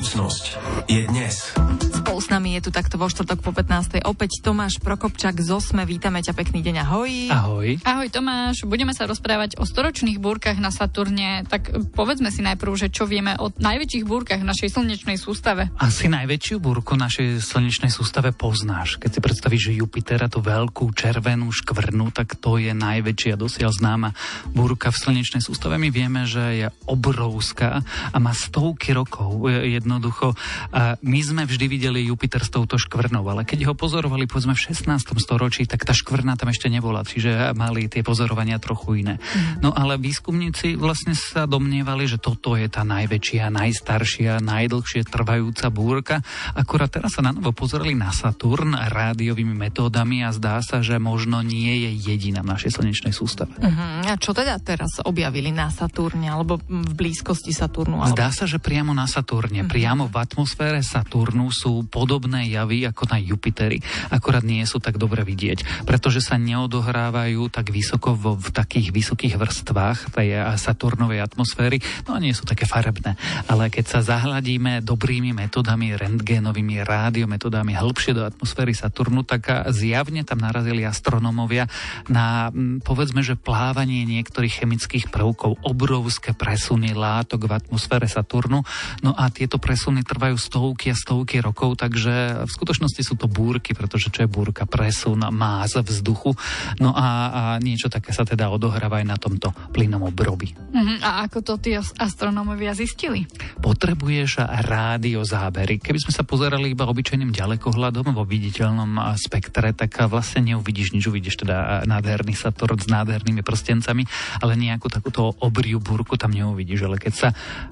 Budúcnosť je dnes. Spolu s nami je tu takto vo štvrtok po 15. opäť Tomáš Prokopčak z Osme. Vítame ťa, pekný deň, ahoj. Ahoj. Ahoj Tomáš, budeme sa rozprávať o storočných búrkach na Saturne. Tak povedzme si najprv, že čo vieme o najväčších búrkach v našej slnečnej sústave. Asi najväčšiu búrku našej slnečnej sústave poznáš. Keď si predstavíš, že Jupitera, tú veľkú červenú škvrnu, tak to je najväčšia dosiaľ známa búrka v slnečnej sústave. My vieme, že je obrovská a má stovky rokov. Jednoducho, my sme vždy videli Jupiter s touto škvrnou, ale keď ho pozorovali povedzme v 16. storočí, tak tá škvrna tam ešte nebola, čiže mali tie pozorovania trochu iné. Mm. No ale výskumníci vlastne sa domnievali, že toto je tá najväčšia, najstaršia, najdlhšie trvajúca búrka. Akurát teraz sa na novo pozerali na Saturn rádiovými metódami a zdá sa, že možno nie je jediná v našej slnečnej sústave. Uh-huh. A čo teda teraz objavili na Saturne alebo v blízkosti Saturnu? Alebo... Zdá sa, že priamo na Saturne, uh-huh. Priamo v atmosfére Saturnu sú podobné javy ako na Jupiteri, akorát nie sú tak dobre vidieť, pretože sa neodohrávajú tak vysoko vo, v takých vysokých vrstvách tej Saturnovej atmosféry, no a nie sú také farebné. Ale keď sa zahľadíme dobrými metodami, rentgénovými rádiometodami hĺbšie do atmosféry Saturnu, tak zjavne tam narazili astronómovia na povedzme, že plávanie niektorých chemických prvkov, obrovské presuny látok v atmosfére Saturnu. No a tieto presuny trvajú stovky a stovky rokov, takže v skutočnosti sú to búrky, pretože čo je búrka? Presun máz vzduchu. No a, a niečo také sa teda odohráva aj na tomto plynom obrobi. Uh-huh. A ako to tí astronómovia zistili? Potrebuješ rádiozábery. Keby sme sa pozerali iba obyčajným ďalekohľadom vo viditeľnom spektre, tak vlastne neuvidíš nič. Uvidíš teda nádherný Saturn s nádhernými prstencami, ale nejakú takúto obriu búrku tam neuvidíš. Ale keď sa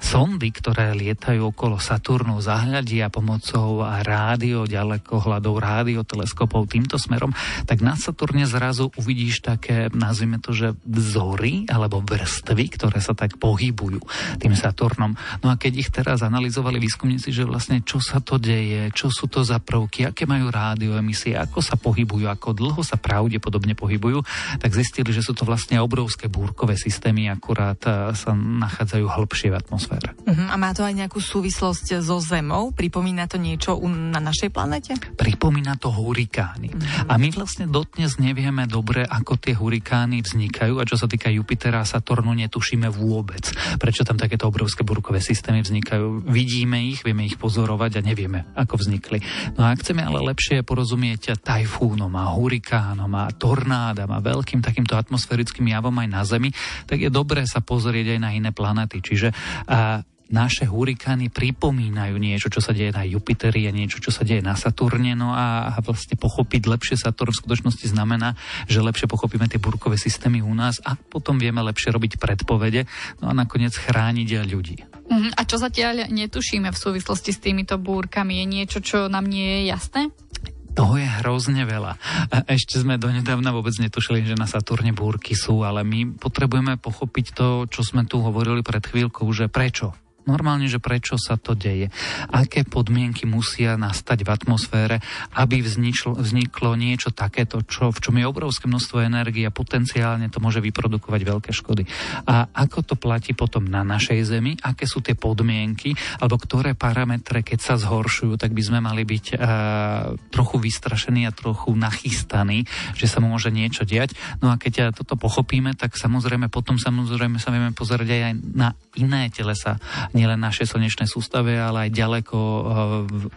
sondy, ktoré lietajú okolo Saturnu, zahľadia pomocou rádio, ďalekohľadov, rádioteleskopov týmto smerom, tak na Saturne zrazu uvidíš také, nazvime to, že vzory alebo vrstvy, ktoré sa tak pohybujú tým Saturnom. No a keď ich teraz analyzovali výskumníci, že vlastne čo sa to deje, čo sú to za prvky, aké majú rádioemisie, ako sa pohybujú, ako dlho sa pravdepodobne pohybujú, tak zistili, že sú to vlastne obrovské búrkové systémy, akurát sa nachádzajú hĺbšie v atmosfére. Uh-huh. A má to aj nejakú súvislosť so Zemou? Pripomína to niečo na našej planete? Pripomína to hurikány. Mm-hmm. A my vlastne dotnes nevieme dobre, ako tie hurikány vznikajú a čo sa týka Jupitera a Saturnu netušíme vôbec, prečo tam takéto obrovské burkové systémy vznikajú. Vidíme ich, vieme ich pozorovať a nevieme, ako vznikli. No a ak chceme ale lepšie porozumieť tajfúnom a hurikánom a tornádam a veľkým takýmto atmosférickým javom aj na Zemi, tak je dobré sa pozrieť aj na iné planety. Čiže a naše hurikány pripomínajú niečo, čo sa deje na Jupiteri a niečo, čo sa deje na Saturne. No a vlastne pochopiť lepšie Saturn v skutočnosti znamená, že lepšie pochopíme tie burkové systémy u nás a potom vieme lepšie robiť predpovede no a nakoniec chrániť ľudí. Uh-huh. A čo zatiaľ netušíme v súvislosti s týmito búrkami? Je niečo, čo nám nie je jasné? Toho je hrozne veľa. A ešte sme donedávna vôbec netušili, že na Saturne búrky sú, ale my potrebujeme pochopiť to, čo sme tu hovorili pred chvíľkou, že prečo Normálne, že prečo sa to deje. Aké podmienky musia nastať v atmosfére, aby vzniklo, vzniklo niečo takéto, čo, v čom je obrovské množstvo energie a potenciálne to môže vyprodukovať veľké škody. A ako to platí potom na našej Zemi, aké sú tie podmienky, alebo ktoré parametre, keď sa zhoršujú, tak by sme mali byť uh, trochu vystrašení a trochu nachystaní, že sa môže niečo diať. No a keď toto pochopíme, tak samozrejme potom samozrejme sa vieme pozerať aj na iné telesa nielen našej slnečnej sústave, ale aj ďaleko eh,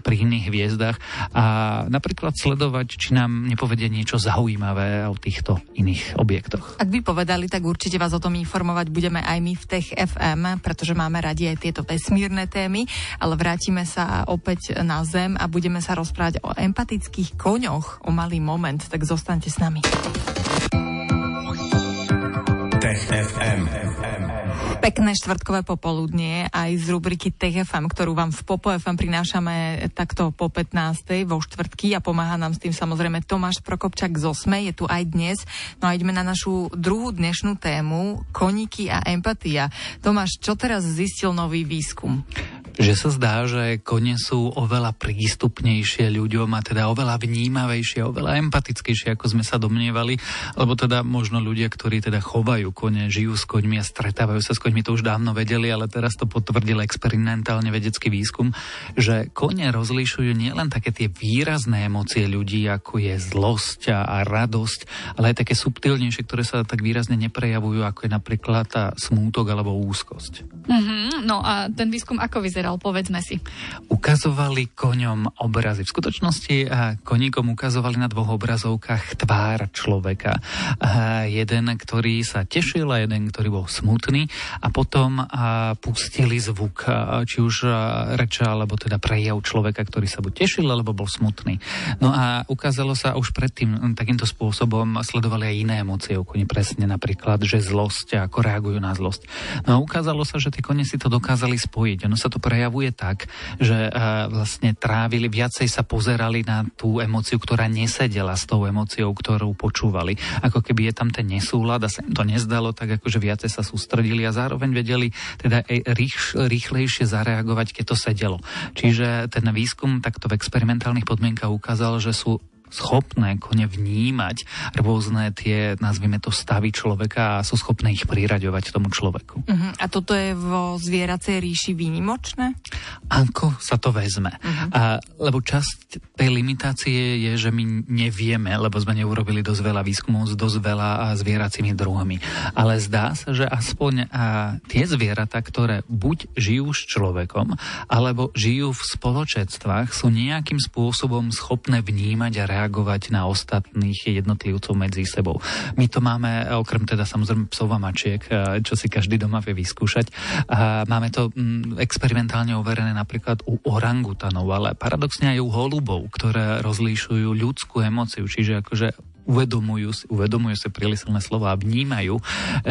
pri iných hviezdach a napríklad sledovať, či nám nepovedie niečo zaujímavé o týchto iných objektoch. Ak by povedali, tak určite vás o tom informovať budeme aj my v Tech FM, pretože máme radi aj tieto vesmírne témy, ale vrátime sa opäť na Zem a budeme sa rozprávať o empatických koňoch o malý moment, tak zostaňte s nami. Tech FM. Pekné štvrtkové popoludnie aj z rubriky TFM, ktorú vám v Popo FM prinášame takto po 15. vo štvrtky a pomáha nám s tým samozrejme Tomáš Prokopčak z Osme, je tu aj dnes. No a ideme na našu druhú dnešnú tému, koníky a empatia. Tomáš, čo teraz zistil nový výskum? Že sa zdá, že kone sú oveľa prístupnejšie ľuďom a teda oveľa vnímavejšie, oveľa empatickejšie, ako sme sa domnievali, lebo teda možno ľudia, ktorí teda chovajú kone, žijú s koňmi a stretávajú sa s koňmi, to už dávno vedeli, ale teraz to potvrdil experimentálne vedecký výskum, že kone rozlišujú nielen také tie výrazné emócie ľudí, ako je zlosť a, radosť, ale aj také subtilnejšie, ktoré sa tak výrazne neprejavujú, ako je napríklad tá smútok alebo úzkosť. Mm-hmm, no a ten výskum ako vyzeral, povedzme si. Ukazovali koňom obrazy. V skutočnosti a koníkom ukazovali na dvoch obrazovkách tvár človeka. A jeden, ktorý sa tešil a jeden, ktorý bol smutný a potom a pustili zvuk, či už reča, alebo teda prejav človeka, ktorý sa buď tešil, alebo bol smutný. No a ukázalo sa už predtým takýmto spôsobom sledovali aj iné emócie u koni, presne napríklad, že zlosť, ako reagujú na zlosť. No a ukázalo sa, že tie kone si to dokázali spojiť. Ono sa to prejavuje tak, že uh, vlastne trávili, viacej sa pozerali na tú emóciu, ktorá nesedela s tou emóciou, ktorú počúvali. Ako keby je tam ten nesúlad a sa im to nezdalo, tak akože viacej sa sústredili a zároveň vedeli teda aj rých, rýchlejšie zareagovať, keď to sedelo. Čiže ten výskum takto v experimentálnych podmienkach ukázal, že sú schopné kone vnímať rôzne tie, nazvime to, stavy človeka a sú schopné ich priraďovať tomu človeku. Uh-huh. A toto je vo zvieracej ríši výnimočné? Ako sa to vezme? Uh-huh. A, lebo časť tej limitácie je, že my nevieme, lebo sme neurobili dosť veľa výskumov s dosť veľa zvieracími druhmi. Ale zdá sa, že aspoň a, tie zvieratá, ktoré buď žijú s človekom, alebo žijú v spoločenstvách, sú nejakým spôsobom schopné vnímať a reagovať na ostatných jednotlivcov medzi sebou. My to máme, okrem teda samozrejme psov a mačiek, čo si každý doma vie vyskúšať, máme to mm, experimentálne overené napríklad u orangutanov, ale paradoxne aj u holubov, ktoré rozlíšujú ľudskú emociu, čiže akože uvedomujú uvedomujú si príliš silné slova a vnímajú,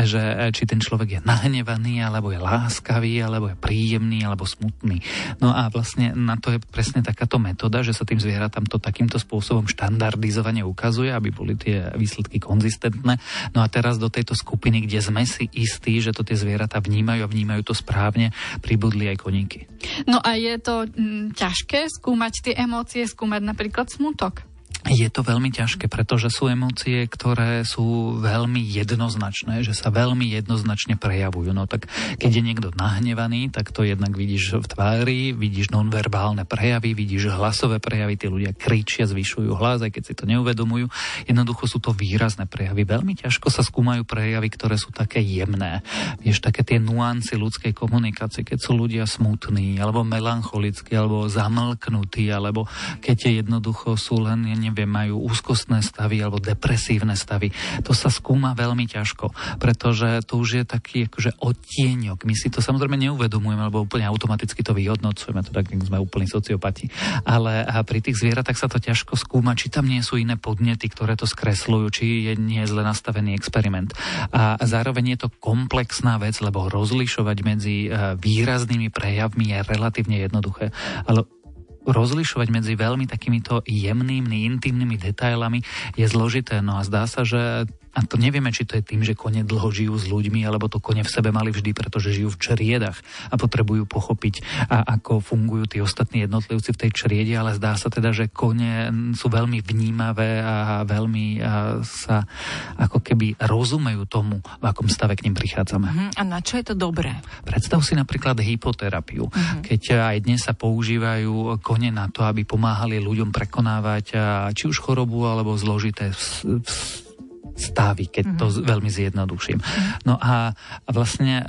že či ten človek je nahnevaný, alebo je láskavý, alebo je príjemný, alebo smutný. No a vlastne na to je presne takáto metóda, že sa tým zvieratám to takýmto spôsobom štandardizovane ukazuje, aby boli tie výsledky konzistentné. No a teraz do tejto skupiny, kde sme si istí, že to tie zvieratá vnímajú a vnímajú to správne, pribudli aj koníky. No a je to m, ťažké skúmať tie emócie, skúmať napríklad smutok? Je to veľmi ťažké, pretože sú emócie, ktoré sú veľmi jednoznačné, že sa veľmi jednoznačne prejavujú. No tak keď je niekto nahnevaný, tak to jednak vidíš v tvári, vidíš nonverbálne prejavy, vidíš hlasové prejavy, tí ľudia kričia, zvyšujú hlas, aj keď si to neuvedomujú. Jednoducho sú to výrazné prejavy. Veľmi ťažko sa skúmajú prejavy, ktoré sú také jemné. Vieš, také tie nuancy ľudskej komunikácie, keď sú ľudia smutní, alebo melancholickí, alebo zamlknutí, alebo keď jednoducho sú len, neviem, majú úzkostné stavy alebo depresívne stavy. To sa skúma veľmi ťažko, pretože to už je taký akože odtieňok. My si to samozrejme neuvedomujeme, lebo úplne automaticky to vyhodnocujeme, to tak sme úplní sociopati. Ale pri tých zvieratách sa to ťažko skúma, či tam nie sú iné podnety, ktoré to skresľujú, či je nie zle nastavený experiment. A zároveň je to komplexná vec, lebo rozlišovať medzi e, výraznými prejavmi je relatívne jednoduché. Ale rozlišovať medzi veľmi takýmito jemnými, intimnými detailami je zložité. No a zdá sa, že a to nevieme, či to je tým, že kone dlho žijú s ľuďmi, alebo to kone v sebe mali vždy, pretože žijú v čriedach a potrebujú pochopiť, a ako fungujú tí ostatní jednotlivci v tej čriede, ale zdá sa teda, že kone sú veľmi vnímavé a veľmi sa ako keby rozumejú tomu, v akom stave k ním prichádzame. Uh-huh. A na čo je to dobré? Predstav si napríklad hypoterapiu. Uh-huh. Keď aj dnes sa používajú kone na to, aby pomáhali ľuďom prekonávať či už chorobu alebo zložité stavy, keď to mhm. veľmi zjednoduším. No a, vlastne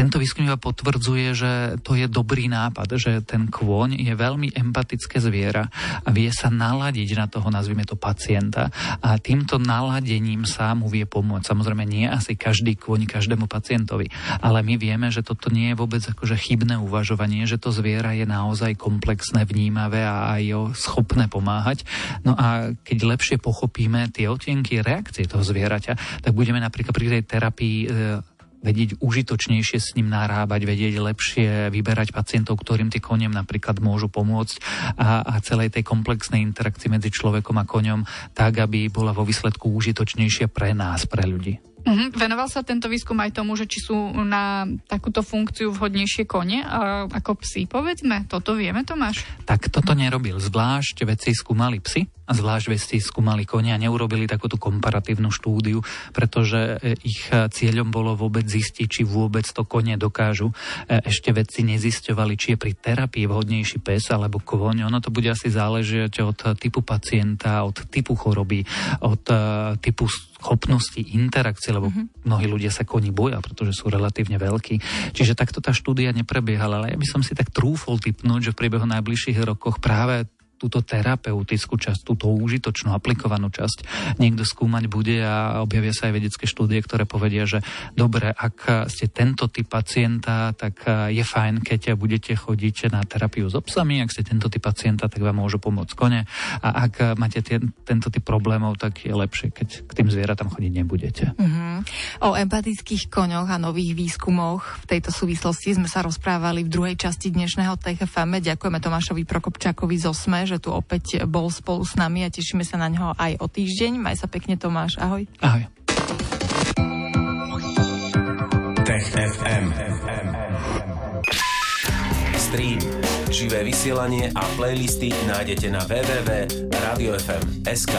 tento výskum iba potvrdzuje, že to je dobrý nápad, že ten kôň je veľmi empatické zviera a vie sa naladiť na toho, nazvime to pacienta a týmto naladením sa mu vie pomôcť. Samozrejme nie asi každý kôň každému pacientovi, ale my vieme, že toto nie je vôbec akože chybné uvažovanie, že to zviera je naozaj komplexné, vnímavé a aj jo schopné pomáhať. No a keď lepšie pochopíme tie otienky reakcie toho zvieraťa, tak budeme napríklad pri tej terapii e, vedieť užitočnejšie s ním narábať, vedieť lepšie vyberať pacientov, ktorým tie koniem napríklad môžu pomôcť a, a celej tej komplexnej interakcii medzi človekom a koňom tak, aby bola vo výsledku užitočnejšia pre nás, pre ľudí. Uh-huh. Venoval sa tento výskum aj tomu, že či sú na takúto funkciu vhodnejšie kone a, ako psi, povedzme. Toto vieme, Tomáš? Tak toto nerobil. Zvlášť veci skúmali psy a zvlášť veci skúmali konia. Neurobili takúto komparatívnu štúdiu, pretože e, ich cieľom bolo vôbec zistiť, či vôbec to konie dokážu. E, ešte vedci nezisťovali, či je pri terapii vhodnejší pes alebo koň. Ono to bude asi záležiť od typu pacienta, od typu choroby, od e, typu schopnosti interakcie, lebo uh-huh. mnohí ľudia sa koní boja, pretože sú relatívne veľkí. Čiže takto tá štúdia neprebiehala, ale ja by som si tak trúfol typnúť, že v priebehu najbližších rokoch práve túto terapeutickú časť, túto užitočnú, aplikovanú časť niekto skúmať bude a objavia sa aj vedecké štúdie, ktoré povedia, že dobre, ak ste tento typ pacienta, tak je fajn, keď budete chodiť na terapiu s obsami, ak ste tento typ pacienta, tak vám môžu pomôcť kone a ak máte ten, tento typ problémov, tak je lepšie, keď k tým zvieratám chodiť nebudete. Mm-hmm. O empatických koňoch a nových výskumoch v tejto súvislosti sme sa rozprávali v druhej časti dnešného TFM. Ďakujeme Tomášovi Prokopčákovi z OSME, že tu opäť bol spolu s nami a tešíme sa na ňo aj o týždeň. Maj sa pekne Tomáš, ahoj. Ahoj. Tech FM. Stream, živé vysielanie a playlisty nájdete na www.radiofm.sk.